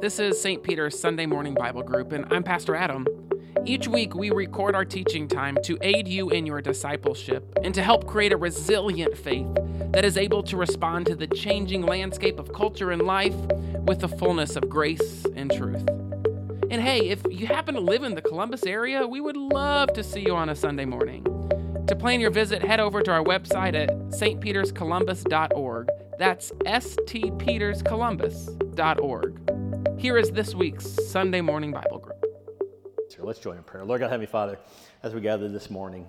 This is St. Peter's Sunday Morning Bible Group, and I'm Pastor Adam. Each week, we record our teaching time to aid you in your discipleship and to help create a resilient faith that is able to respond to the changing landscape of culture and life with the fullness of grace and truth. And hey, if you happen to live in the Columbus area, we would love to see you on a Sunday morning. To plan your visit, head over to our website at stpeterscolumbus.org. That's stpeterscolumbus.org. Here is this week's Sunday Morning Bible Group. So let's join in prayer. Lord God, Heavenly Father, as we gather this morning,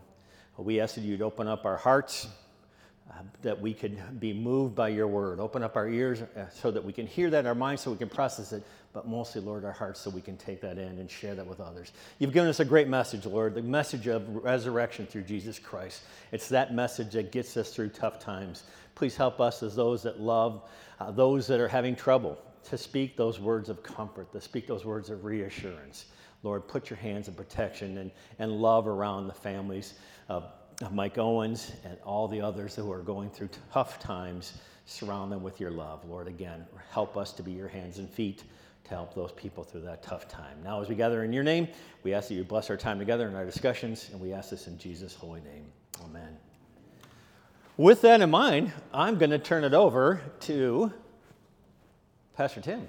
we ask that you'd open up our hearts, uh, that we could be moved by your word. Open up our ears uh, so that we can hear that our minds so we can process it, but mostly, Lord, our hearts so we can take that in and share that with others. You've given us a great message, Lord, the message of resurrection through Jesus Christ. It's that message that gets us through tough times. Please help us as those that love, uh, those that are having trouble, to speak those words of comfort, to speak those words of reassurance. Lord, put your hands of protection and, and love around the families of, Mike Owens and all the others who are going through tough times. Surround them with your love, Lord. Again, help us to be your hands and feet to help those people through that tough time. Now, as we gather in your name, we ask that you bless our time together in our discussions, and we ask this in Jesus' holy name. Amen. With that in mind, I'm going to turn it over to Pastor Tim.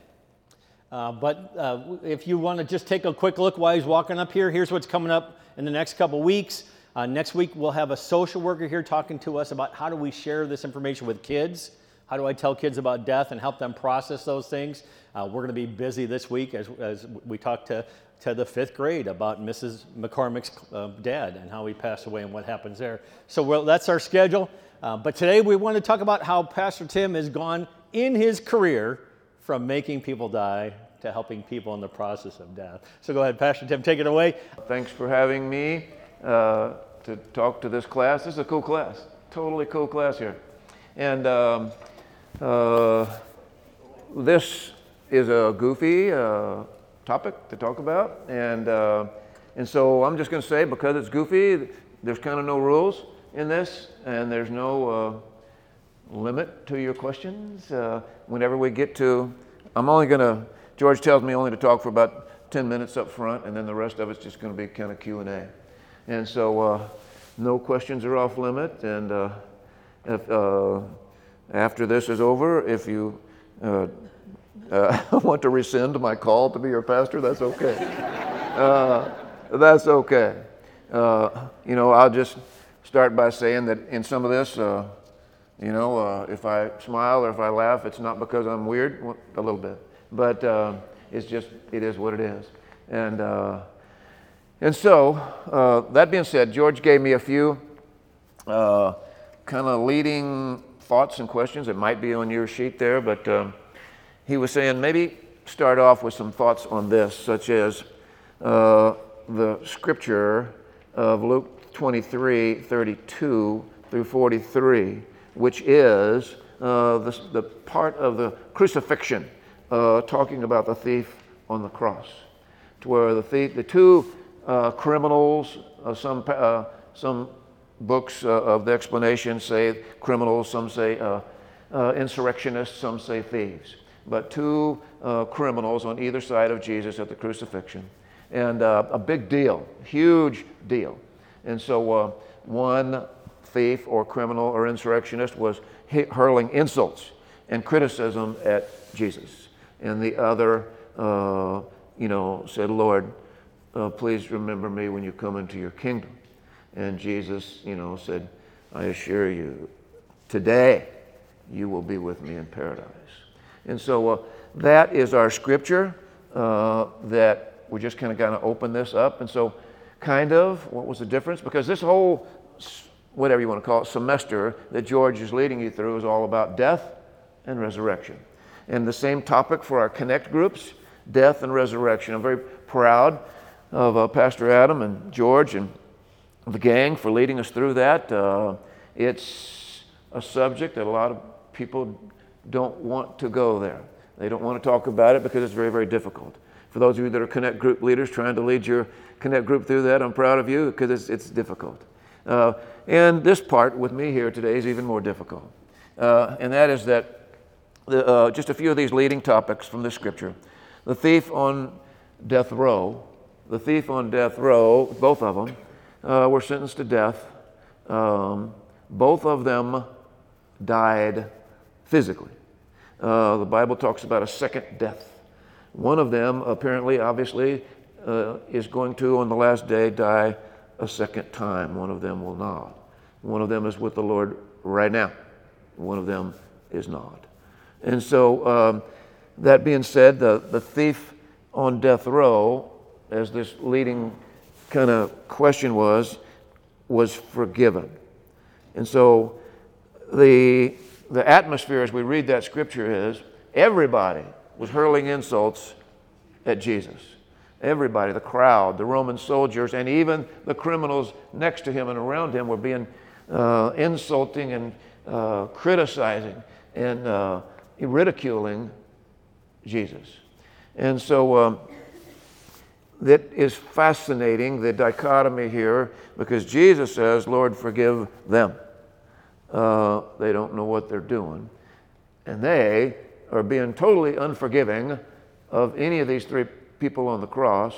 Uh, but uh, if you want to just take a quick look while he's walking up here, here's what's coming up in the next couple weeks. Uh, next week, we'll have a social worker here talking to us about how do we share this information with kids. How do I tell kids about death and help them process those things? Uh, we're going to be busy this week as, as we talk to, to the fifth grade about Mrs. McCormick's uh, dad and how he passed away and what happens there. So well, that's our schedule. Uh, but today we want to talk about how Pastor Tim has gone in his career from making people die to helping people in the process of death. So go ahead, Pastor Tim, take it away. Thanks for having me uh, to talk to this class. This is a cool class, totally cool class here. And um, uh, this is a goofy uh, topic to talk about. And, uh, and so I'm just going to say, because it's goofy, there's kind of no rules in this, and there's no uh, limit to your questions. Uh, whenever we get to, I'm only going to George tells me only to talk for about 10 minutes up front, and then the rest of it's just going to be kind of Q&A. And so uh, no questions are off limit. And uh, if, uh, after this is over, if you uh, uh, want to rescind my call to be your pastor, that's okay. That's okay. you know, I'll just start by saying that in some of this, you know, if I smile or if I laugh, it's not because I'm weird, a little bit but uh, it's just, it is what it is. And, uh, and so, uh, that being said, George gave me a few uh, kind of leading thoughts and questions. It might be on your sheet there, but um, he was saying maybe start off with some thoughts on this, such as uh, the scripture of Luke 23 32 through 43, which is uh, the, the part of the crucifixion uh, talking about the thief on the cross, to where the thief, the two uh, criminals, uh, some uh, some books uh, of the explanation say criminals, some say uh, insurrectionists, some say thieves, but two criminals on either side of Jesus at the crucifixion, and a big deal, huge deal, and so one thief or criminal or insurrectionist was hurling insults and criticism at Jesus and the other, uh, you know, said, Lord, uh, please remember me when you come into your kingdom. And Jesus, you know, said, I assure you, today you will be with me in paradise. And so uh, that is our scripture uh, that we just kind of kind of open this up. And so, kind of, what was the difference? Because this whole, whatever you want to call it, semester that George is leading you through is all about death and resurrection and the same topic for our Connect groups death and resurrection. I'm very proud of uh, Pastor Adam and George and the gang for leading us through that. Uh, it's a subject that a lot of people don't want to go there. They don't want to talk about it because it's very, very difficult. For those of you that are Connect group leaders trying to lead your Connect group through that, I'm proud of you because it's, it's difficult. Uh, and this part with me here today is even more difficult. Uh, and that is that the, uh, just a few of these leading topics from the scripture. The thief on death row, the thief on death row, both of them, uh, were sentenced to death. Um, both of them died physically. Uh, the Bible talks about a second death. One of them, apparently, obviously, uh, is going to, on the last day, die a second time. One of them will not. One of them is with the Lord right now. One of them is not. And so, um, that being said, the, the thief on death row, as this leading kind of question was, was forgiven. And so, the, the atmosphere as we read that scripture is everybody was hurling insults at Jesus. Everybody, the crowd, the Roman soldiers, and even the criminals next to him and around him were being uh, insulting and uh, criticizing and uh, ridiculing Jesus. And so um, that is fascinating, the dichotomy here, because Jesus says, Lord, forgive them. Uh, they don't know what they're doing. And they are being totally unforgiving of any of these three people on the cross.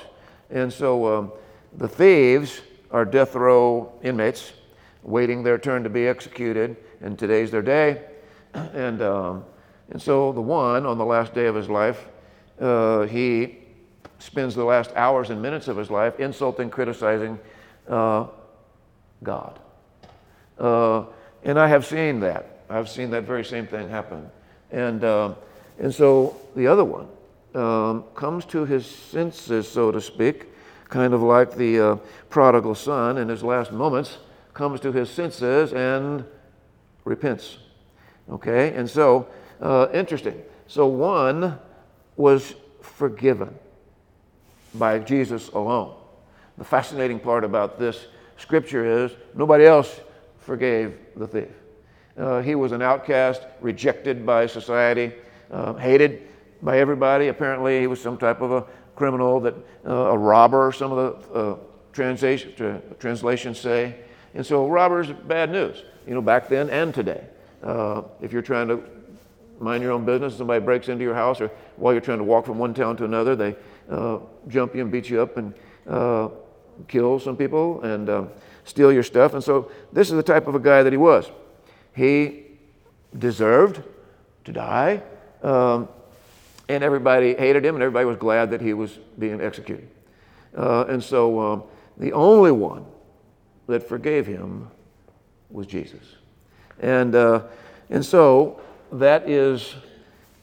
And so um, the thieves are death row inmates waiting their turn to be executed, and today's their day. And, um, and so the one, on the last day of his life, uh, he spends the last hours and minutes of his life insulting, criticizing uh, God. Uh, and I have seen that. I've seen that very same thing happen. And, uh, and so the other one um, comes to his senses, so to speak, kind of like the uh, prodigal son in his last moments, comes to his senses and repents. Okay? And so, uh, interesting. So one was forgiven by Jesus alone. The fascinating part about this scripture is nobody else forgave the thief. Uh, he was an outcast, rejected by society, uh, hated by everybody. Apparently, he was some type of a criminal, that uh, a robber, some of the uh, translation, tra- translations say. And so, robbers bad news, you know, back then and today. Uh, if you're trying to mind your own business, somebody breaks into your house, or while you're trying to walk from one town to another, they uh, jump you and beat you up and kill some people and steal your stuff. And so this is the type of a guy that he was. He deserved to die, um, and everybody hated him, and everybody was glad that he was being executed. Uh, and so um, the only one that forgave him was Jesus. And, uh, and so that is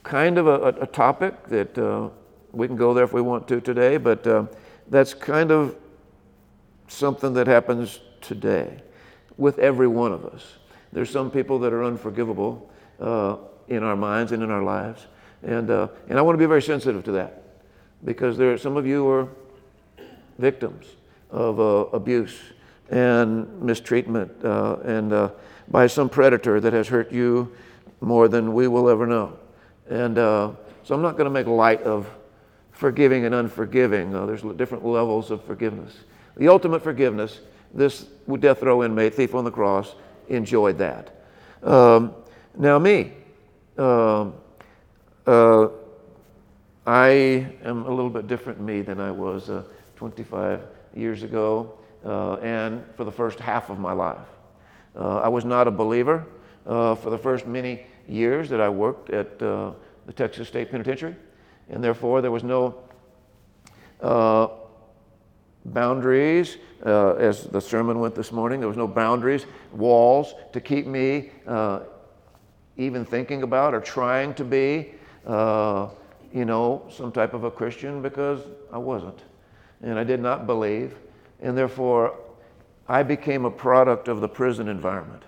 kind of a, a topic that uh, we can go there if we want to today, but uh, that's kind of something that happens today with every one of us. There's some people that are unforgivable uh, in our minds and in our lives. And, uh, and I want to be very sensitive to that because there some of you are victims of uh, abuse and mistreatment uh, and uh, by some predator that has hurt you more than we will ever know. And uh, so I'm not going to make light of forgiving and unforgiving. there's different levels of forgiveness. The ultimate forgiveness this death row inmate, thief on the cross, enjoyed that. Um, now, me, um, uh, I am a little bit different me than I was uh, 25 years ago uh, and for the first half of my life. Uh, I was not a believer uh, for the first many years that I worked at uh, the Texas State Penitentiary, and therefore there was no boundaries. Uh, as the sermon went this morning, there was no boundaries, walls to keep me uh, even thinking about or trying to be, uh, you know, some type of a Christian because I wasn't. And I did not believe. And therefore, I became a product of the prison environment.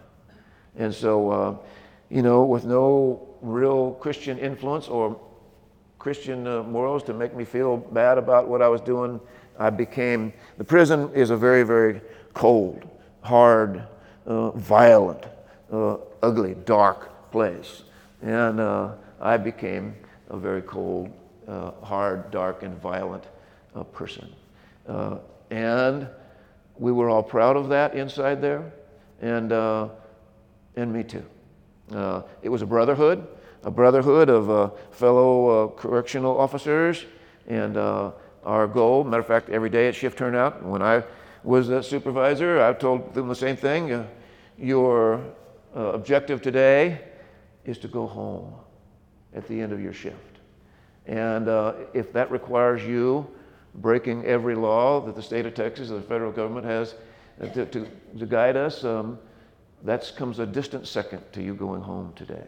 And so, uh, you know, with no real Christian influence or Christian uh, morals to make me feel bad about what I was doing I became, the prison is a very, very cold, hard, uh, violent, uh, ugly, dark place. And uh, I became a very cold, uh, hard, dark, and violent uh, person. Uh, and we were all proud of that inside there, and, and me too. it was a brotherhood, a brotherhood of fellow correctional officers And uh, our goal, matter of fact, every day at shift turnout, when I was a supervisor, I told them the same thing. Uh, your uh, objective today is to go home at the end of your shift. And uh, if that requires you breaking every law that the state of Texas or the federal government has uh, to, to, to guide us, um, that comes a distant second to you going home today.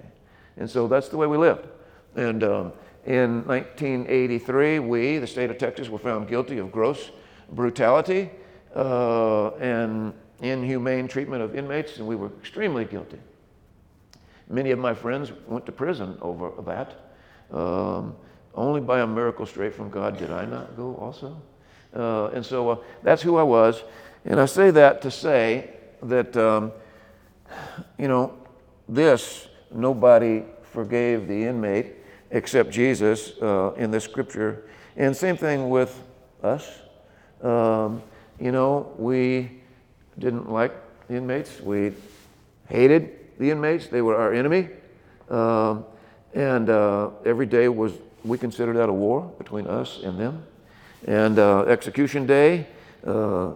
And so that's the way we lived. And um, in 1983, we, the state of Texas, were found guilty of gross brutality uh, and inhumane treatment of inmates, and we were extremely guilty. Many of my friends went to prison over that. Um, only by a miracle straight from God did I not go also. Uh, and so uh, that's who I was. And I say that to say that, um, you know, this, nobody forgave the inmate except Jesus uh, in the scripture. And same thing with us. Um, you know, we didn't like the inmates. We hated the inmates. They were our enemy. Um, and uh, every day was we considered that a war between us and them. And uh, execution day, uh,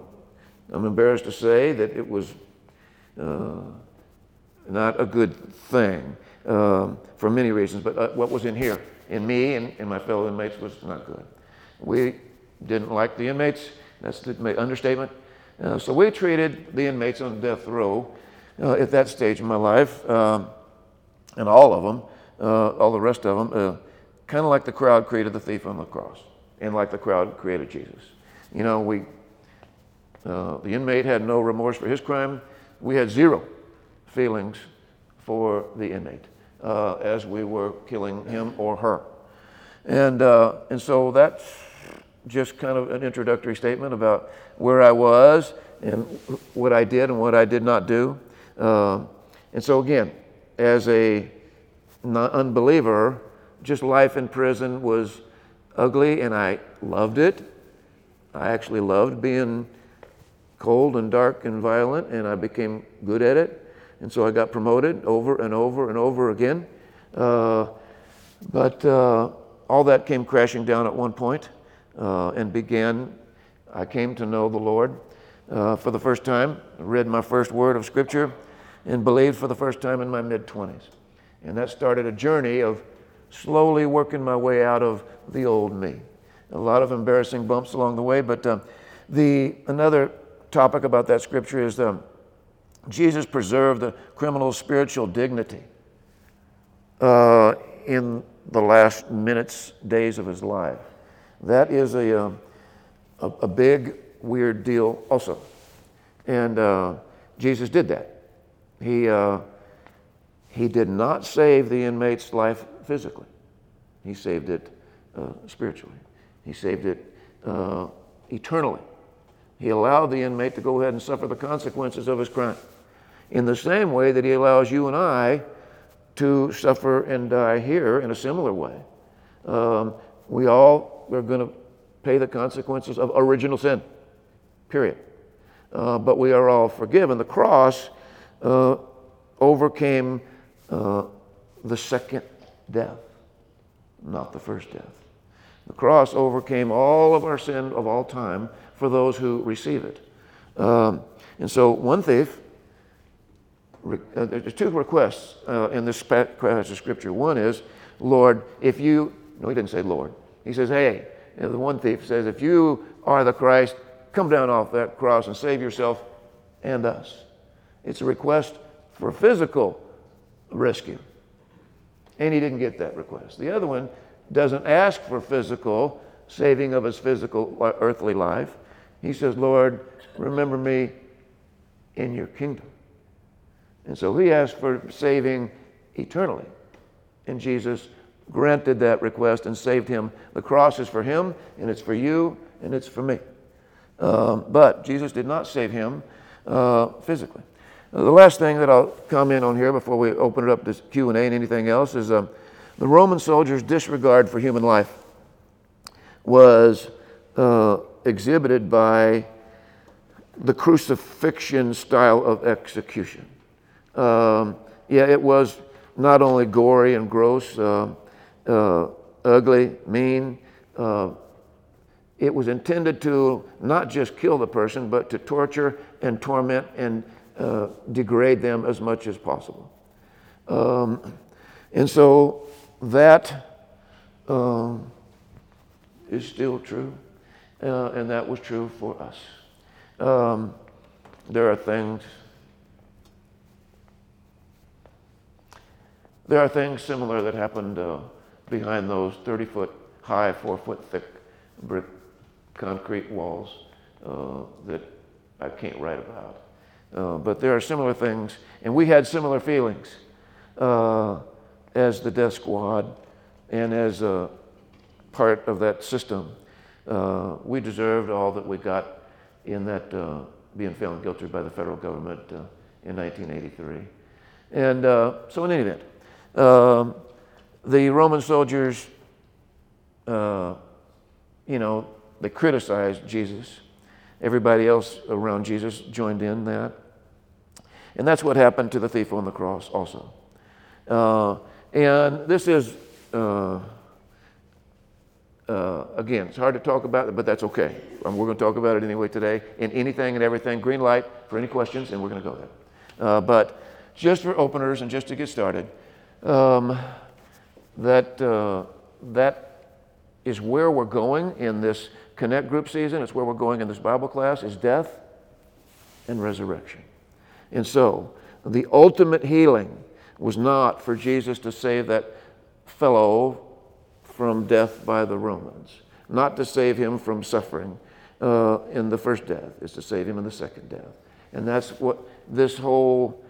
I'm embarrassed to say that it was uh, not a good thing um, for many reasons, but uh, what was in here, in me and, and my fellow inmates, was not good. We didn't like the inmates, that's the understatement. Uh, so we treated the inmates on death row uh, at that stage in my life, um, and all of them, all the rest of them kind of like the crowd created the thief on the cross and like the crowd created Jesus. You know, we, uh, the inmate had no remorse for his crime. We had zero feelings for the inmate uh, as we were killing him or her. And, uh, and so that's just kind of an introductory statement about where I was and what I did and what I did not do. Uh, and so, again, as a unbeliever, just life in prison was ugly and I loved it. I actually loved being cold and dark and violent, and I became good at it. And so I got promoted over and over and over again. Uh, but uh, all that came crashing down at one point, uh, and began, I came to know the Lord uh, for the first time, read my first word of Scripture, and believed for the first time in my mid 20s. And that started a journey of slowly working my way out of the old me. A lot of embarrassing bumps along the way, but um, the another topic about that scripture is um, Jesus preserved the criminal's spiritual dignity uh, in the last minutes, days of his life. That is a, um, a, a big, weird deal, also. And uh, Jesus did that. He, uh, he did not save the inmate's life physically, He saved it uh, spiritually, He saved it uh, eternally. He allowed the inmate to go ahead and suffer the consequences of his crime in the same way that He allows you and I to suffer and die here in a similar way. Um, we all are going to pay the consequences of original sin, period. Uh, but we are all forgiven. The cross uh, overcame uh, the second death, not the first death. The cross overcame all of our sin of all time for those who receive it. Um, and so, one thief, uh, there's two requests uh, in this passage of Scripture. One is, Lord, if you, no, he didn't say Lord. He says, hey, the one thief says, if you are the Christ, come down off that cross and save yourself and us. It's a request for physical rescue and he didn't get that request. The other one doesn't ask for physical saving of his physical earthly life. He says, Lord, remember me in your kingdom. And so he asked for saving eternally. And Jesus granted that request and saved him. The cross is for him, and it's for you, and it's for me. Um, but Jesus did not save him uh, physically. Uh, the last thing that I'll comment on here before we open it up to Q&A and anything else is um, the Roman soldiers' disregard for human life was uh, exhibited by the crucifixion style of execution. Um, yeah, it was not only gory and gross, uh, uh ugly, mean, uh, it was intended to not just kill the person, but to torture and torment and uh, degrade them as much as possible. Um, and so that um, is still true, uh, and that was true for us. Um, there are things. There are things similar that happened uh, behind those 30 foot high, four foot thick brick concrete walls uh, that I can't write about. Uh, but there are similar things, and we had similar feelings uh, as the death squad and as a part of that system. Uh, we deserved all that we got in that uh, being found guilty by the federal government uh, in 1983. And so, in any event, um, the Roman soldiers, you know, they criticized Jesus. Everybody else around Jesus joined in that. And that's what happened to the thief on the cross also. Uh, and this is, uh, uh, again, it's hard to talk about it, but that's okay. Um, we're going to talk about it anyway today. In anything and everything, green light for any questions, and we're going to go there. Uh, but just for openers and just to get started, um, that, uh, that is where we're going in this Connect group season, it's where we're going in this Bible class, is death and resurrection. And so, the ultimate healing was not for Jesus to save that fellow from death by the Romans, not to save him from suffering uh, in the first death, is to save him in the second death. And that's what this whole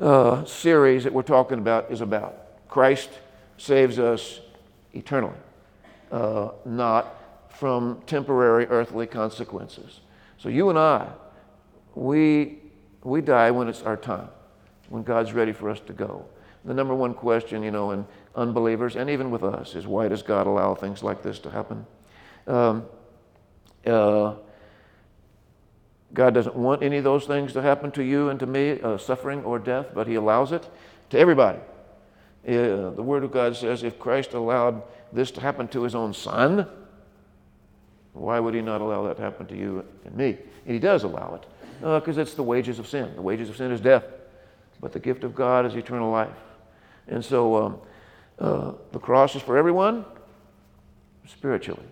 uh, series that we're talking about is about. Christ saves us eternally, uh, not from temporary earthly consequences. So you and I, we, we die when it's our time, when God's ready for us to go. The number one question, you know, in unbelievers and even with us is why does God allow things like this to happen? Um, uh, God doesn't want any of those things to happen to you and to me, uh, suffering or death, but He allows it to everybody. Uh, the Word of God says if Christ allowed this to happen to His own Son, why would he not allow that to happen to you and me? And he does allow it because uh, it's the wages of sin. The wages of sin is death, but the gift of God is eternal life. And so um, uh, the cross is for everyone spiritually.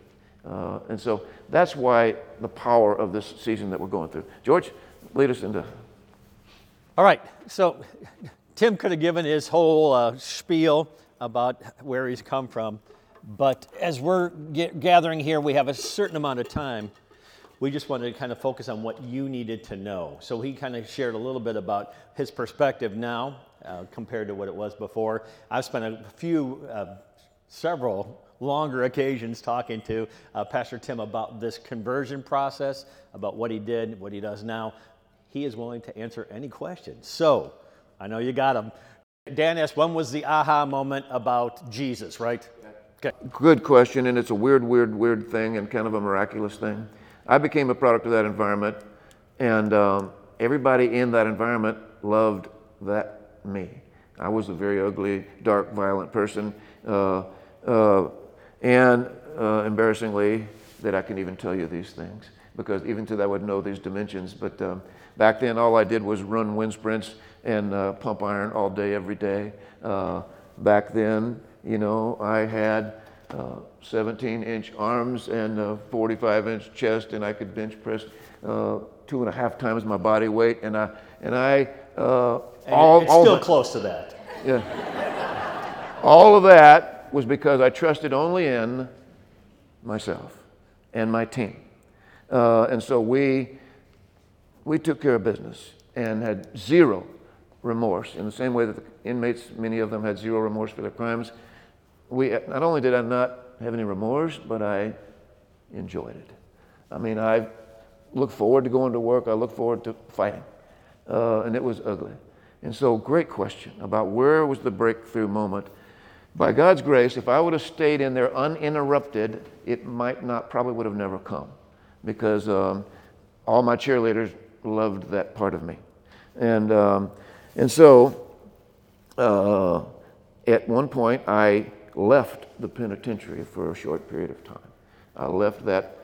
Uh, and so that's why the power of this season that we're going through. George, lead us into. All right. So Tim could have given his whole uh, spiel about where he's come from. But as we're gathering here, we have a certain amount of time. We just wanted to kind of focus on what you needed to know. So he kind of shared a little bit about his perspective now uh, compared to what it was before. I've spent a few, uh, several longer occasions talking to uh, Pastor Tim about this conversion process, about what he did, what he does now. He is willing to answer any questions. So I know you got him. Dan asked, when was the aha moment about Jesus, right? Okay. Good question, and it's a weird, weird, weird thing and kind of a miraculous thing. I became a product of that environment, and um, everybody in that environment loved that me. I was a very ugly, dark, violent person, uh, uh, and uh, embarrassingly, that I can even tell you these things because even to that I would know these dimensions. But um, back then, all I did was run wind sprints and uh, pump iron all day, every day. Uh, back then, you know, I had uh, 17 inch arms and a 45 inch chest, and I could bench press uh, two and a half times my body weight. And I, and I, uh, and all, it's all still close to that. Yeah. all of that was because I trusted only in myself and my team. Uh, and so we, we took care of business and had zero remorse in the same way that the inmates, many of them had zero remorse for their crimes we, not only did I not have any remorse, but I enjoyed it. I mean, I look forward to going to work. I look forward to fighting. Uh, and it was ugly. And so, great question about where was the breakthrough moment. By God's grace, if I would have stayed in there uninterrupted, it might not, probably would have never come because um, all my cheerleaders loved that part of me. And, um, and so, uh, at one point, I left the penitentiary for a short period of time. I left that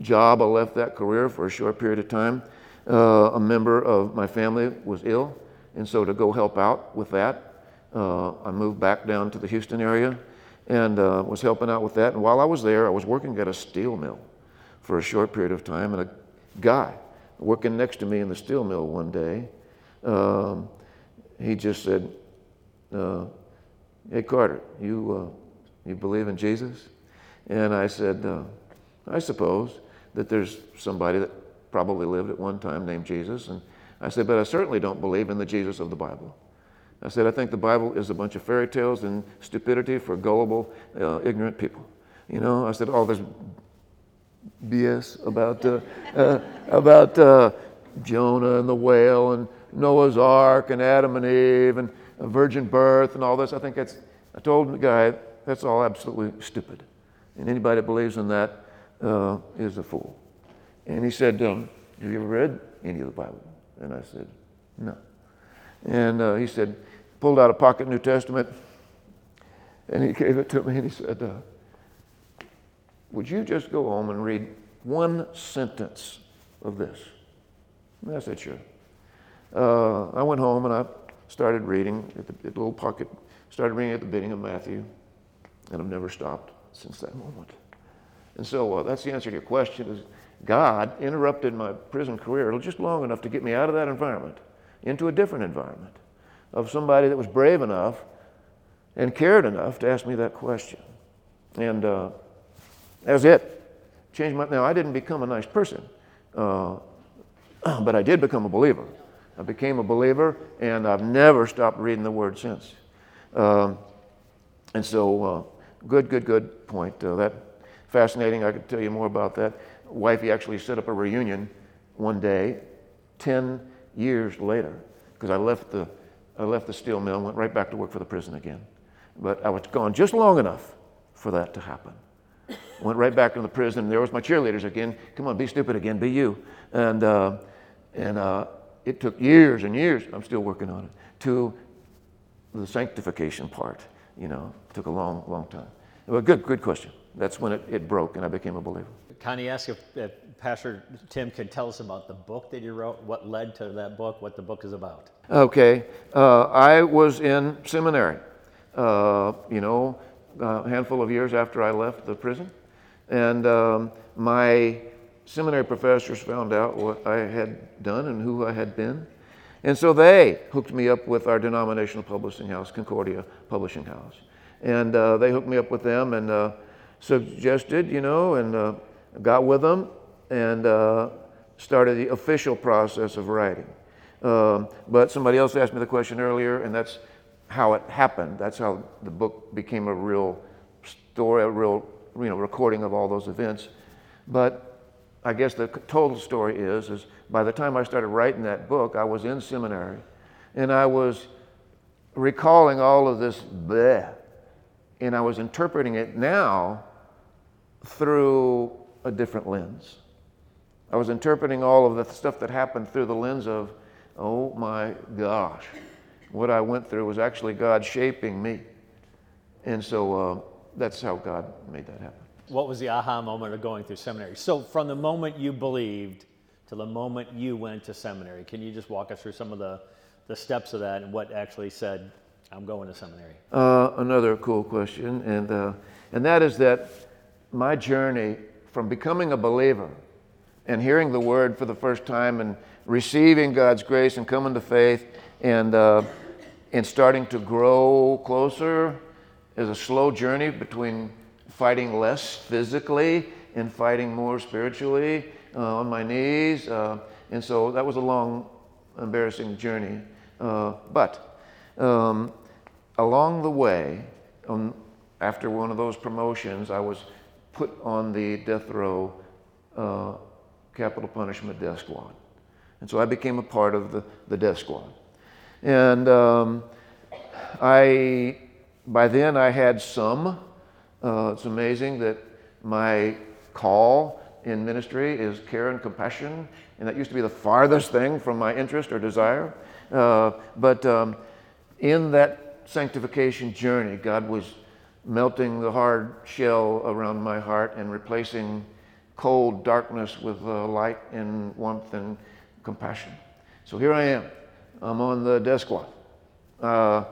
job. I left that career for a short period of time. Uh, a member of my family was ill, and so to go help out with that, uh, I moved back down to the Houston area and uh, was helping out with that. And while I was there, I was working at a steel mill for a short period of time, and a guy working next to me in the steel mill one day, um, he just said, uh, "Hey Carter, you uh, you believe in Jesus?" And I said, uh, "I suppose that there's somebody that probably lived at one time named Jesus." And I said, "But I certainly don't believe in the Jesus of the Bible." I said, I think the Bible is a bunch of fairy tales and stupidity for gullible, uh, ignorant people. You know, I said, all this BS about, uh, uh, about uh, Jonah and the whale and Noah's Ark and Adam and Eve and virgin birth and all this. I think that's, I told the guy, that's all absolutely stupid. And anybody that believes in that uh, is a fool. And he said, um, Have you ever read any of the Bible? And I said, No. And uh, he said, pulled out a pocket New Testament and he gave it to me and he said, uh, Would you just go home and read one sentence of this? And I said, Sure. Uh, I went home and I started reading at the, little pocket, started reading at the beginning of Matthew, and I've never stopped since that moment. And so uh, that's the answer to your question is God interrupted my prison career just long enough to get me out of that environment into a different environment of somebody that was brave enough and cared enough to ask me that question. And uh, that was it. Changed my. Now I didn't become a nice person, uh, but I did become a believer. I became a believer, and I've never stopped reading the Word since. Um, and so, uh, good, good, good point. Uh, that fascinating. I could tell you more about that. Wifey actually set up a reunion one day, ten years later, because I left the I left the steel mill and went right back to work for the prison again. But I was gone just long enough for that to happen. Went right back to the prison, and there was my cheerleaders again. Come on, be stupid again, be you. And, uh, and uh, it took years and years, I'm still working on it, to the sanctification part. You know, took a long, long time. But good, good question. That's when it, it broke and I became a believer. Connie asked if, if Pastor Tim could tell us about the book that you wrote, what led to that book, what the book is about. Okay. Uh, I was in seminary, uh, you know, a handful of years after I left the prison. And um, my seminary professors found out what I had done and who I had been. And so they hooked me up with our denominational publishing house, Concordia Publishing House. And uh, they hooked me up with them and uh, suggested, you know, and uh, got with them and uh, started the official process of writing. Um, but somebody else asked me the question earlier, and that's how it happened. That's how the book became a real story, a real you know, recording of all those events. But I guess the total story is, is by the time I started writing that book, I was in seminary, and I was recalling all of this bleh, and I was interpreting it now through a different lens. I was interpreting all of the stuff that happened through the lens of, oh my gosh, what I went through was actually God shaping me. And so uh, that's how God made that happen. What was the aha moment of going through seminary? So, from the moment you believed to the moment you went to seminary, can you just walk us through some of the, the steps of that and what actually said, I'm going to seminary? Uh, another cool question, and, uh, and that is that my journey from becoming a believer and hearing the word for the first time and receiving God's grace and coming to faith and, uh, and starting to grow closer is a slow journey between fighting less physically and fighting more spiritually uh, on my knees. Uh, and so that was a long, embarrassing journey. Uh, but um, along the way, um, after one of those promotions, I was put on the death row uh, capital punishment death squad. And so I became a part of the, the death squad. And um, I, by then I had some. Uh, it's amazing that my call in ministry is care and compassion, and that used to be the farthest thing from my interest or desire. Uh, but um, in that sanctification journey, God was melting the hard shell around my heart and replacing cold darkness with uh, light and warmth and compassion. So here I am. I'm on the death squad. Uh,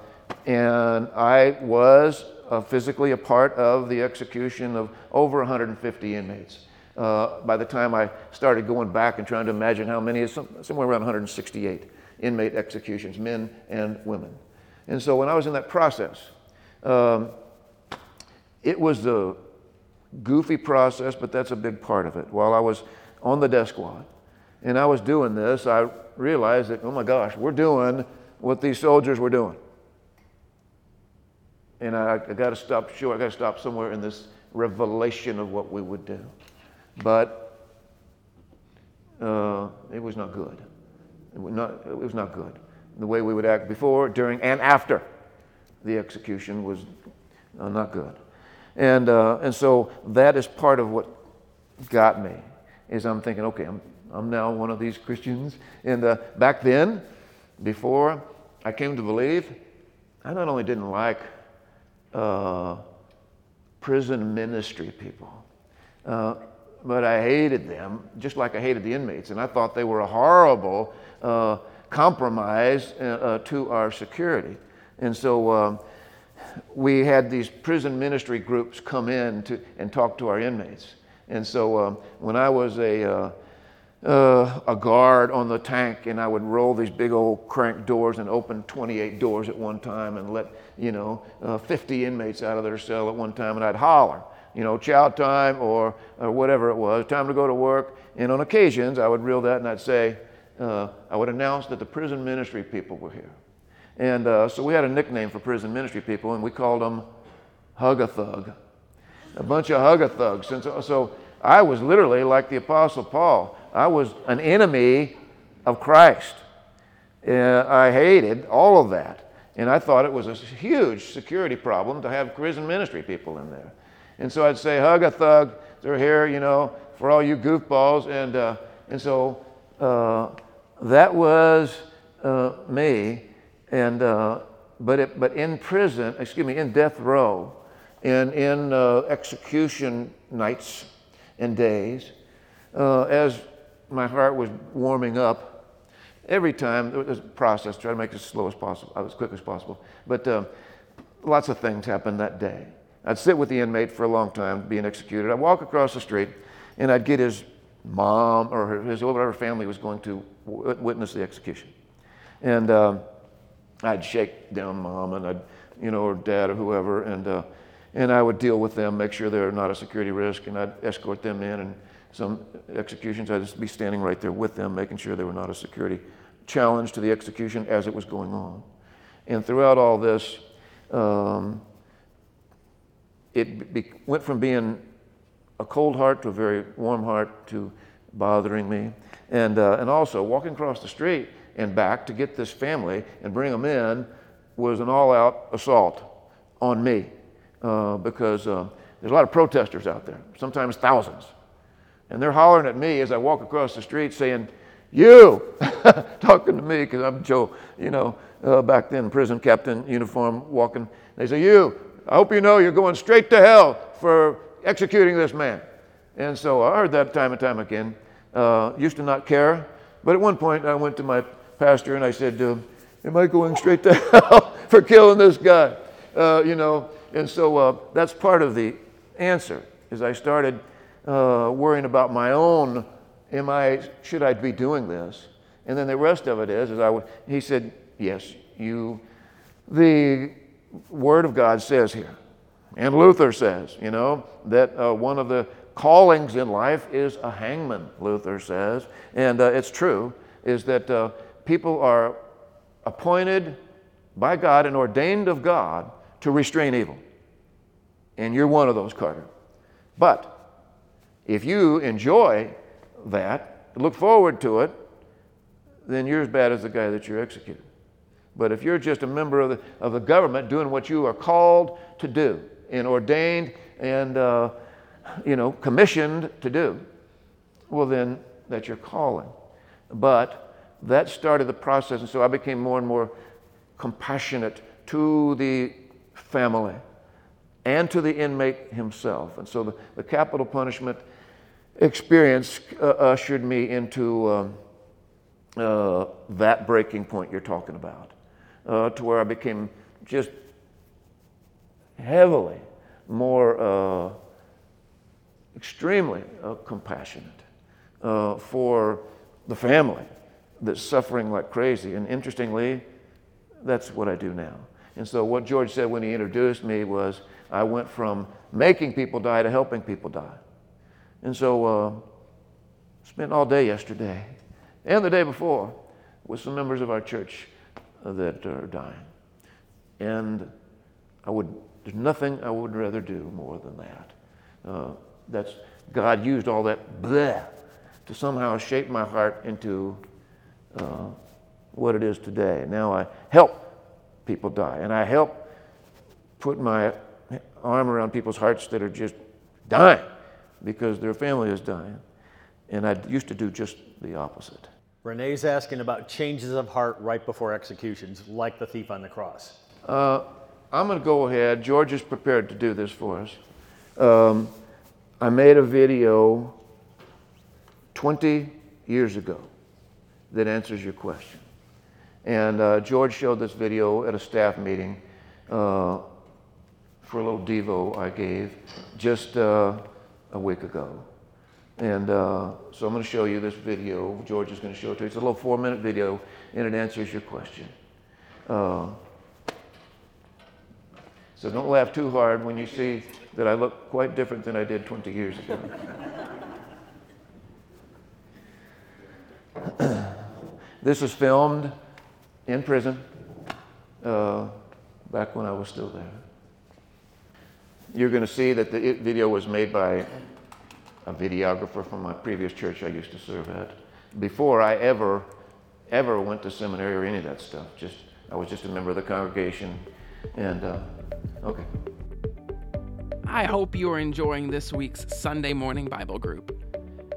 and I was uh, physically a part of the execution of over 150 inmates. Uh, by the time I started going back and trying to imagine how many, somewhere around 168 inmate executions, men and women. And so when I was in that process, um, it was a goofy process, but that's a big part of it. While I was on the death squad and I was doing this, I realized that, oh my gosh, we're doing what these soldiers were doing. And I, I got to stop sure, I got to stop somewhere in this revelation of what we would do. But uh, it was not good. It was not, it was not good. The way we would act before, during, and after the execution was uh, not good. And, uh, and so that is part of what got me, is I'm thinking, okay, I'm, I'm now one of these Christians. And uh, back then, before I came to believe, I not only didn't like uh, prison ministry people, uh, but I hated them just like I hated the inmates. And I thought they were a horrible uh, compromise uh, uh, to our security. And so um, we had these prison ministry groups come in to, and talk to our inmates. And so um, when I was a, uh, a guard on the tank and I would roll these big old crank doors and open 28 doors at one time and let, you know, uh, 50 inmates out of their cell at one time and I'd holler, you know, chow time or, or whatever it was, time to go to work. And on occasions I would reel that and I'd say, uh, I would announce that the prison ministry people were here. And uh, so we had a nickname for prison ministry people, and we called them Hug a Thug. A bunch of Hug a Thugs. And so, so I was literally like the Apostle Paul. I was an enemy of Christ. Uh, I hated all of that. And I thought it was a huge security problem to have prison ministry people in there. And so I'd say, hug a thug. They're here, you know, for all you goofballs. And, uh, and so uh, that was uh, me. And, uh, but, it, but in prison, excuse me, in death row, and in uh, execution nights and days, as my heart was warming up, every time there was a process, try to make it as slow as possible, as quick as possible. But uh, lots of things happened that day. I'd sit with the inmate for a long time being executed. I'd walk across the street and I'd get his mom or his whatever family was going to witness the execution. And um, I'd shake down mom and I'd, you know, or dad or whoever, and, uh, and I would deal with them, make sure they're not a security risk, and I'd escort them in. And some executions, I'd be standing right there with them, making sure they were not a security challenge to the execution as it was going on. And throughout all this, um, it be, went from being a cold heart to a very warm heart to bothering me. And, uh, and also, walking across the street and back to get this family and bring them in was an all out assault on me uh, because uh, there's a lot of protesters out there, sometimes thousands. And they're hollering at me as I walk across the street saying, You! Talking to me because I'm Joe, you know, uh, back then, prison captain uniform walking. They say, You! I hope you know you're going straight to hell for executing this man. And so I heard that time and time again. Uh, used to not care. But at one point, I went to my pastor and I said, to him, Am I going straight to hell for killing this guy? Uh, you know, and so uh, that's part of the answer. Is I started uh, worrying about my own. Am I? Should I be doing this? And then the rest of it is, is I. W- he said, Yes, you. The Word of God says here, and Luther says, you know, that uh, one of the callings in life is a hangman. Luther says, and uh, it's true. Is that uh, people are appointed by God and ordained of God to restrain evil. And you're one of those, Carter. But if you enjoy that, look forward to it, then you're as bad as the guy that you're executing. But if you're just a member of the, of the government doing what you are called to do and ordained and uh, you know commissioned to do, well then that's your calling. But that started the process. And so I became more and more compassionate to the family and to the inmate himself. And so the, the capital punishment experience uh, ushered me into um, uh, that breaking point you're talking about, uh, to where I became just heavily more uh, extremely uh, compassionate uh, for the family that's suffering like crazy. And interestingly, that's what I do now. And so, what George said when he introduced me was I went from making people die to helping people die. And so, uh, spent all day yesterday and the day before with some members of our church that are dying. And I would, there's nothing I would rather do more than that. Uh, that's God used all that bleh to somehow shape my heart into uh, what it is today. Now I help people die, and I help put my arm around people's hearts that are just dying because their family is dying. And I used to do just the opposite. Renee's asking about changes of heart right before executions, like the thief on the cross. Uh, I'm going to go ahead. George is prepared to do this for us. Um, I made a video 20 years ago that answers your question. And uh, George showed this video at a staff meeting uh, for a little Devo I gave just uh, a week ago. And uh, so I'm going to show you this video. George is going to show it to you. It's a little four minute video, and it answers your question. Uh, so don't laugh too hard when you see that I look quite different than I did 20 years ago. this was filmed in prison uh, back when I was still there. You're going to see that the video was made by a videographer from my previous church I used to serve at. Before I ever, ever went to seminary or any of that stuff, just I was just a member of the congregation, and uh, okay. I hope you are enjoying this week's Sunday morning Bible group.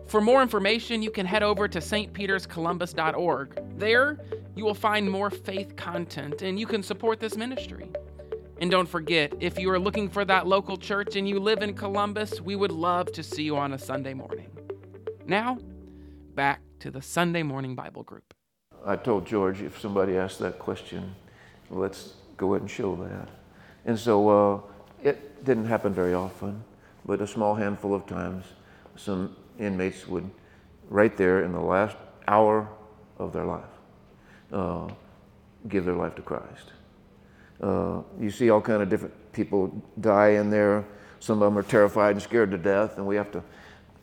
For more information, you can head over to stpeterscolumbus.org. There, you will find more faith content and you can support this ministry. And don't forget, if you are looking for that local church and you live in Columbus, we would love to see you on a Sunday morning. Now, back to the Sunday morning Bible group. I told George if somebody asked that question, let's go ahead and show that. And so uh, it didn't happen very often, but a small handful of times, some inmates would, right there in the last hour of their life, uh, give their life to Christ. Uh, you see all kind of different people die in there. Some of them are terrified and scared to death, and we have to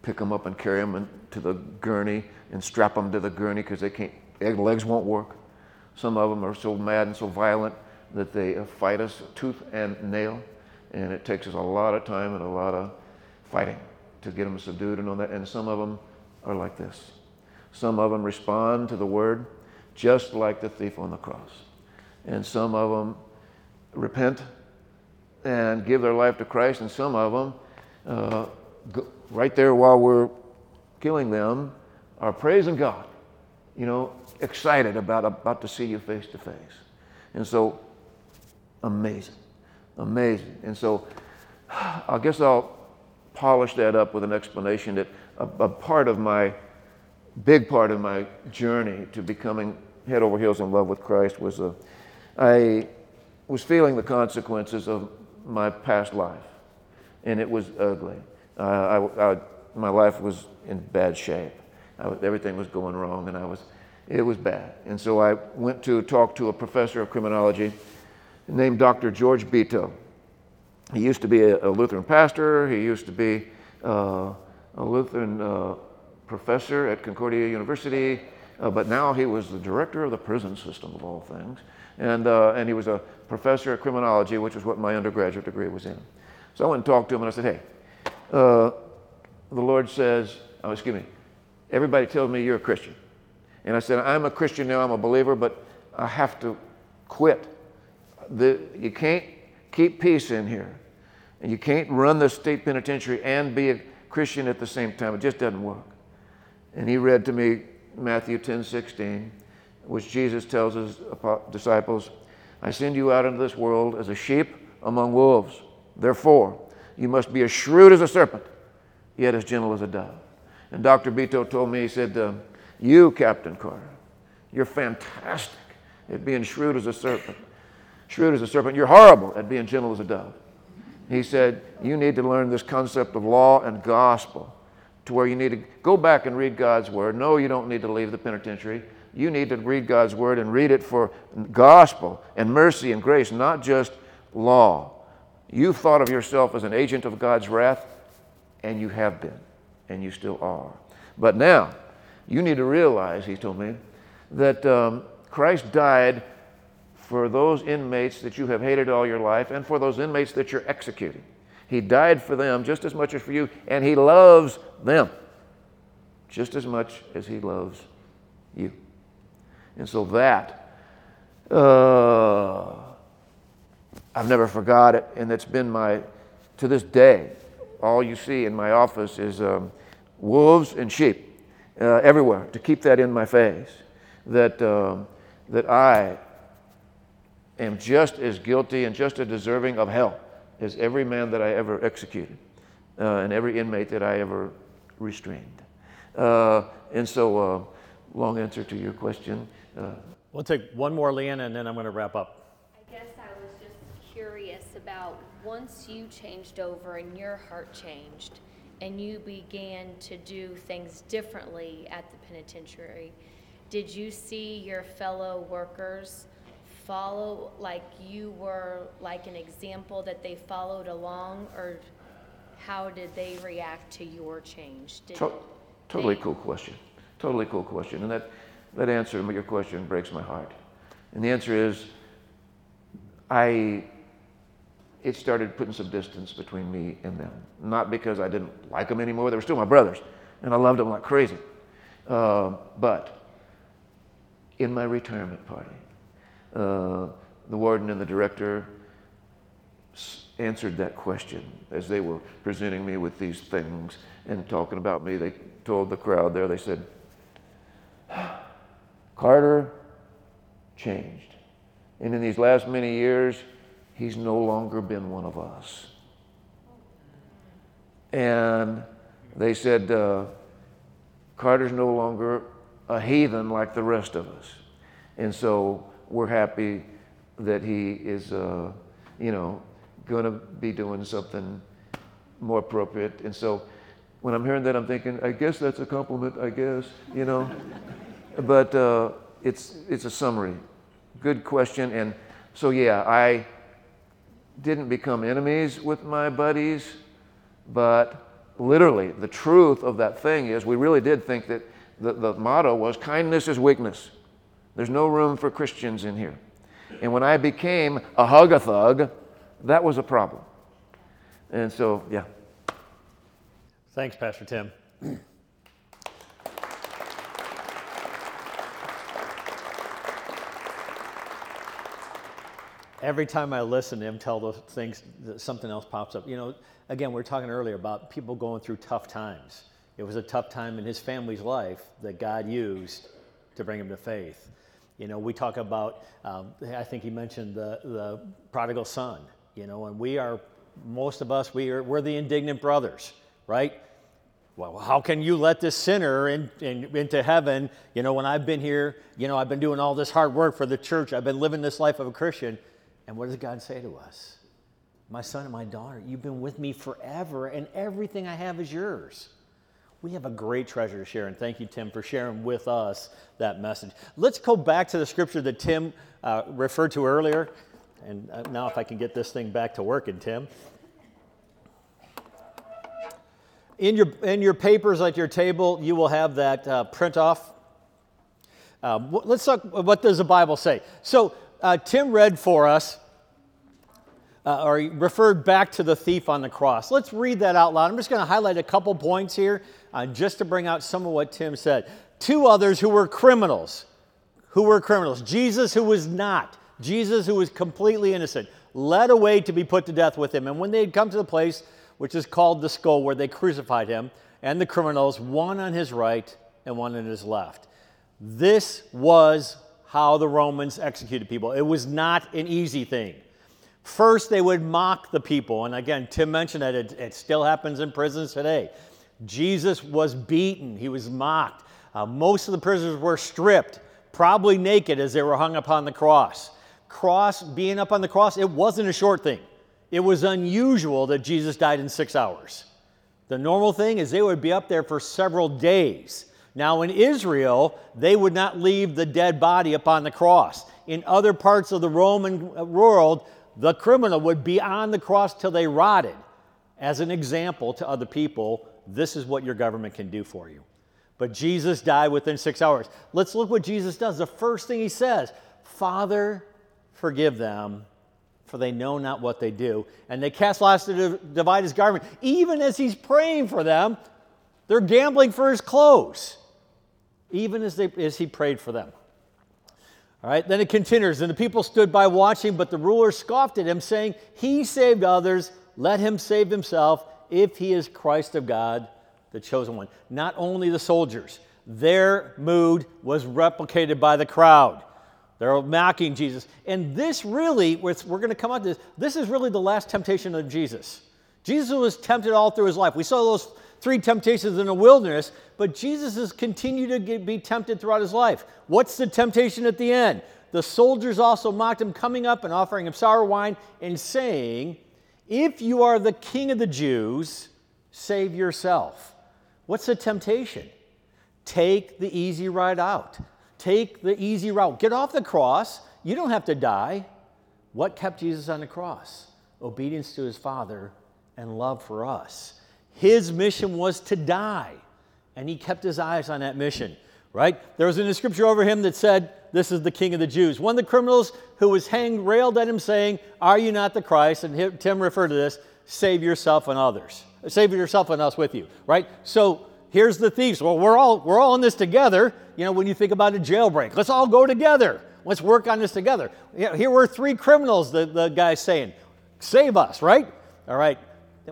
pick them up and carry them to the gurney and strap them to the gurney because they can't, their legs won't work. Some of them are so mad and so violent that they fight us tooth and nail, and it takes us a lot of time and a lot of fighting to get them subdued and all that. And some of them are like this. Some of them respond to the word just like the thief on the cross. And some of them repent and give their life to Christ, and some of them, uh, go, right there while we're killing them, are praising God, you know, excited about, about to see you face to face. And so, amazing, amazing. And so, I guess I'll polish that up with an explanation that a, a part of my, big part of my journey to becoming head over heels in love with Christ was a, I was feeling the consequences of my past life, and it was ugly. Uh, I, I, my life was in bad shape. Was, everything was going wrong, and I was, it was bad. And so I went to talk to a professor of criminology named Dr. George Bito. He used to be a, a Lutheran pastor. He used to be uh, a Lutheran uh, professor at Concordia University, uh, but now he was the director of the prison system of all things. And, uh, and he was a professor of criminology, which was what my undergraduate degree was in. So I went and talked to him and I said, hey, uh, the Lord says, oh, excuse me, everybody tells me you're a Christian. And I said, I'm a Christian now, I'm a believer, but I have to quit. The, you can't keep peace in here. And you can't run the state penitentiary and be a Christian at the same time. It just doesn't work. And he read to me Matthew 10 16, which Jesus tells his disciples, I send you out into this world as a sheep among wolves. Therefore, you must be as shrewd as a serpent, yet as gentle as a dove. And Dr. Bito told me, he said, uh, You, Captain Carter, you're fantastic at being shrewd as a serpent. Shrewd as a serpent. You're horrible at being gentle as a dove. He said, You need to learn this concept of law and gospel to where you need to go back and read God's word. No, you don't need to leave the penitentiary. You need to read God's word and read it for gospel and mercy and grace, not just law. You've thought of yourself as an agent of God's wrath, and you have been, and you still are. But now, you need to realize, he told me, that um, Christ died for those inmates that you have hated all your life and for those inmates that you're executing. He died for them just as much as for you, and He loves them just as much as He loves you. And so that, uh, I've never forgot it, and it's been my, to this day, all you see in my office is um, wolves and sheep uh, everywhere to keep that in my face. That, um, that I am just as guilty and just as deserving of hell as every man that I ever executed uh, and every inmate that I ever restrained. Uh, and so, uh, long answer to your question. Uh, we'll take one more, Leanna, and then I'm going to wrap up. I guess I was just curious about once you changed over and your heart changed and you began to do things differently at the penitentiary, did you see your fellow workers? Follow, like you were like an example that they followed along, or how did they react to your change? Did to- totally they- cool question. Totally cool question. And that, that answer to your question breaks my heart. And the answer is I, it started putting some distance between me and them. Not because I didn't like them anymore, they were still my brothers, and I loved them like crazy. Uh, but in my retirement party, uh, the warden and the director answered that question as they were presenting me with these things and talking about me. They told the crowd there, they said, Carter changed. And in these last many years, he's no longer been one of us. And they said, uh, Carter's no longer a heathen like the rest of us. And so we're happy that he is, uh, you know, going to be doing something more appropriate. And so when I'm hearing that, I'm thinking, I guess that's a compliment, I guess, you know. but uh, it's, it's a summary. Good question. And so, yeah, I didn't become enemies with my buddies, but literally, the truth of that thing is we really did think that the, the motto was kindness is weakness. There's no room for Christians in here. And when I became a hug a thug, that was a problem. And so, yeah. Thanks, Pastor Tim. Every time I listen to him tell those things, something else pops up. You know, again, we are talking earlier about people going through tough times. It was a tough time in his family's life that God used to bring him to faith. You know, we talk about, um, I think he mentioned the, the prodigal son, you know, and we are, most of us, we are, we're the indignant brothers, right? Well, how can you let this sinner in, in, into heaven? You know, when I've been here, you know, I've been doing all this hard work for the church, I've been living this life of a Christian. And what does God say to us? My son and my daughter, you've been with me forever, and everything I have is yours we have a great treasure to share. And thank you, Tim, for sharing with us that message. Let's go back to the scripture that Tim uh, referred to earlier. And uh, now, if I can get this thing back to working, Tim. In your, in your papers at your table, you will have that uh, print off. Uh, let's talk, what does the Bible say? So, uh, Tim read for us uh, or referred back to the thief on the cross. Let's read that out loud. I'm just going to highlight a couple points here uh, just to bring out some of what Tim said. Two others who were criminals. Who were criminals? Jesus, who was not. Jesus, who was completely innocent, led away to be put to death with him. And when they had come to the place which is called the skull, where they crucified him, and the criminals, one on his right and one on his left. This was how the Romans executed people. It was not an easy thing. First, they would mock the people. And again, Tim mentioned that it, it still happens in prisons today. Jesus was beaten, he was mocked. Uh, most of the prisoners were stripped, probably naked as they were hung upon the cross. Cross, being up on the cross, it wasn't a short thing. It was unusual that Jesus died in six hours. The normal thing is they would be up there for several days. Now, in Israel, they would not leave the dead body upon the cross. In other parts of the Roman world, the criminal would be on the cross till they rotted. As an example to other people, this is what your government can do for you. But Jesus died within six hours. Let's look what Jesus does. The first thing he says Father, forgive them, for they know not what they do. And they cast lots to divide his garment. Even as he's praying for them, they're gambling for his clothes even as, they, as he prayed for them. All right, then it continues. And the people stood by watching, but the ruler scoffed at him, saying, He saved others, let him save himself, if he is Christ of God, the chosen one. Not only the soldiers, their mood was replicated by the crowd. They're mocking Jesus. And this really, we're going to come out to this, this is really the last temptation of Jesus. Jesus was tempted all through his life. We saw those three temptations in the wilderness, but Jesus has continued to get, be tempted throughout his life. What's the temptation at the end? The soldiers also mocked him, coming up and offering him sour wine and saying, If you are the king of the Jews, save yourself. What's the temptation? Take the easy ride out. Take the easy route. Get off the cross. You don't have to die. What kept Jesus on the cross? Obedience to his Father and love for us. His mission was to die, and he kept his eyes on that mission, right? There was in the scripture over him that said, This is the King of the Jews. One of the criminals who was hanged railed at him, saying, Are you not the Christ? And Tim referred to this save yourself and others. Save yourself and us with you, right? So here's the thieves. Well, we're all, we're all in this together. You know, when you think about a jailbreak, let's all go together. Let's work on this together. Here were three criminals, the, the guy's saying, Save us, right? All right,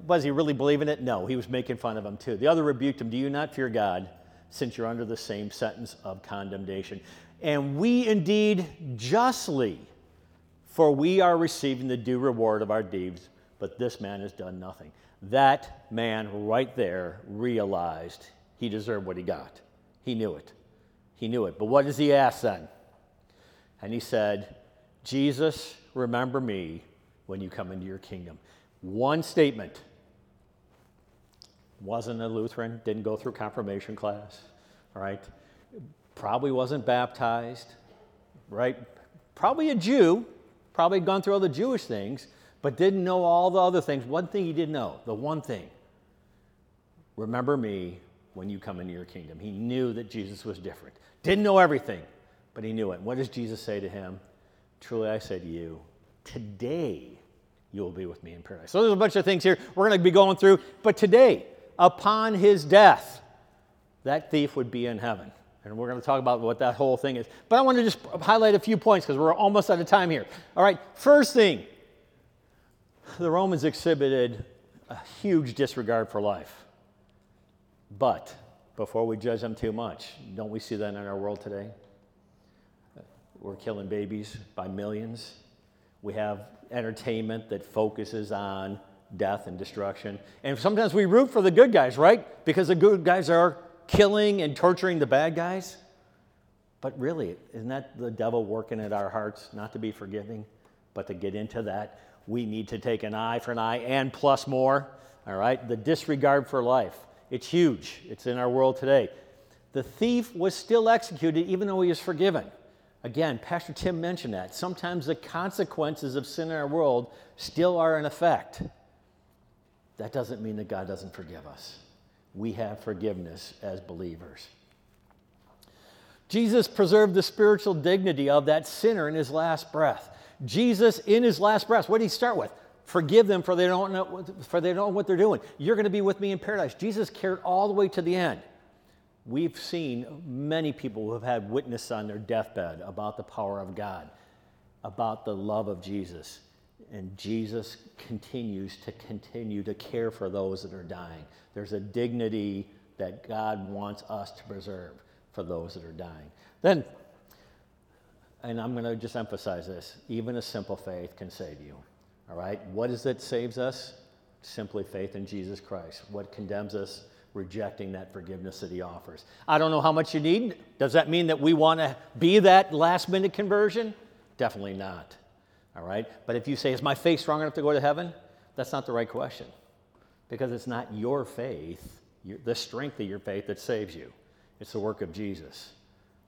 was he really believing it? No, he was making fun of him too. The other rebuked him Do you not fear God, since you're under the same sentence of condemnation? And we indeed justly, for we are receiving the due reward of our deeds, but this man has done nothing. That man right there realized he deserved what he got. He knew it. He knew it. But what does he ask then? And he said, Jesus, remember me when you come into your kingdom. One statement. Wasn't a Lutheran, didn't go through confirmation class, right? Probably wasn't baptized, right? Probably a Jew, probably gone through all the Jewish things, but didn't know all the other things. One thing he did know, the one thing remember me when you come into your kingdom. He knew that Jesus was different. Didn't know everything, but he knew it. What does Jesus say to him? Truly I say to you, today you will be with me in paradise. So there's a bunch of things here we're going to be going through. But today, upon his death, that thief would be in heaven. And we're going to talk about what that whole thing is. But I want to just highlight a few points because we're almost out of time here. All right, first thing the Romans exhibited a huge disregard for life. But before we judge them too much, don't we see that in our world today? We're killing babies by millions. We have entertainment that focuses on death and destruction. And sometimes we root for the good guys, right? Because the good guys are killing and torturing the bad guys. But really, isn't that the devil working at our hearts not to be forgiving? But to get into that, we need to take an eye for an eye and plus more. All right? The disregard for life. It's huge. It's in our world today. The thief was still executed even though he was forgiven. Again, Pastor Tim mentioned that. Sometimes the consequences of sin in our world still are in effect. That doesn't mean that God doesn't forgive us. We have forgiveness as believers. Jesus preserved the spiritual dignity of that sinner in his last breath. Jesus, in his last breath, what did he start with? Forgive them for they don't know, for they don't know what they're doing. You're going to be with me in paradise. Jesus cared all the way to the end. We've seen many people who have had witness on their deathbed about the power of God, about the love of Jesus. And Jesus continues to continue to care for those that are dying. There's a dignity that God wants us to preserve for those that are dying. Then, and I'm going to just emphasize this even a simple faith can save you. All right? What is it saves us? Simply faith in Jesus Christ. What condemns us? rejecting that forgiveness that He offers. I don't know how much you need. Does that mean that we want to be that last minute conversion? Definitely not. All right? But if you say, Is my faith strong enough to go to heaven? That's not the right question because it's not your faith, your, the strength of your faith that saves you. It's the work of Jesus.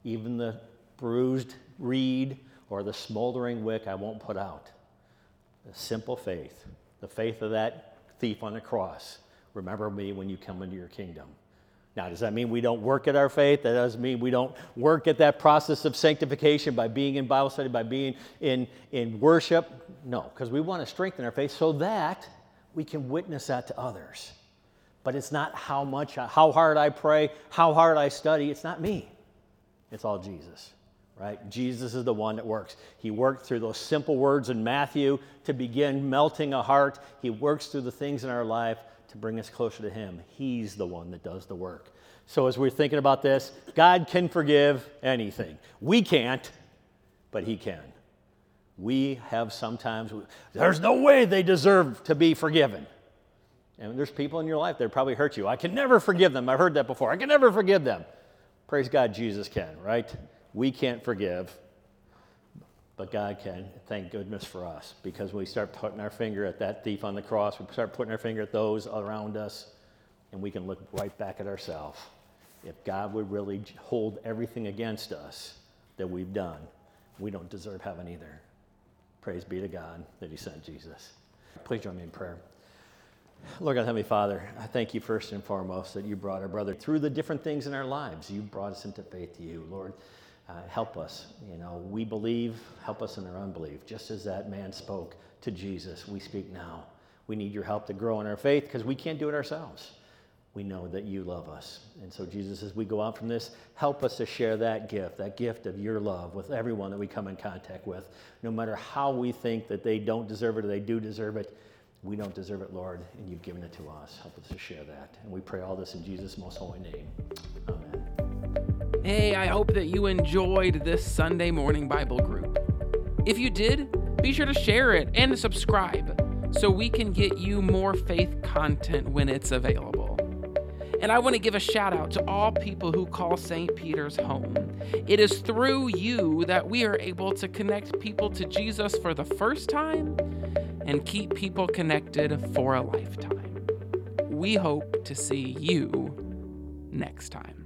Even the bruised reed or the smoldering wick I won't put out. The simple faith, the faith of that thief on the cross. Remember me when you come into your kingdom. Now, does that mean we don't work at our faith? That doesn't mean we don't work at that process of sanctification by being in Bible study, by being in, in worship. No, because we want to strengthen our faith so that we can witness that to others. But it's not how much, how hard I pray, how hard I study. It's not me. It's all Jesus, right? Jesus is the one that works. He worked through those simple words in Matthew to begin melting a heart. He works through the things in our life to bring us closer to Him. He's the one that does the work. So, as we're thinking about this, God can forgive anything. We can't, but He can. We have sometimes, there's no way they deserve to be forgiven. And there's people in your life that probably hurt you. I can never forgive them. I've heard that before. I can never forgive them. Praise God, Jesus can, right? We can't forgive, but God can. Thank goodness for us because we start putting our finger at that thief on the cross, we start putting our finger at those around us, and we can look right back at ourselves. If God would really hold everything against us that we've done, we don't deserve heaven either. Praise be to God that He sent Jesus. Please join me in prayer. Lord God, Heavenly Father, I thank you first and foremost that you brought our brother through the different things in our lives. You brought us into faith to you, Lord. Uh, help us. You know, we believe, help us in our unbelief. Just as that man spoke to Jesus, we speak now. We need your help to grow in our faith because we can't do it ourselves. We know that you love us. And so, Jesus, as we go out from this, help us to share that gift, that gift of your love with everyone that we come in contact with. No matter how we think that they don't deserve it or they do deserve it, we don't deserve it, Lord, and you've given it to us. Help us to share that. And we pray all this in Jesus' most holy name. Amen. Hey, I hope that you enjoyed this Sunday morning Bible group. If you did, be sure to share it and subscribe so we can get you more faith content when it's available. And I want to give a shout out to all people who call St. Peter's home. It is through you that we are able to connect people to Jesus for the first time and keep people connected for a lifetime. We hope to see you next time.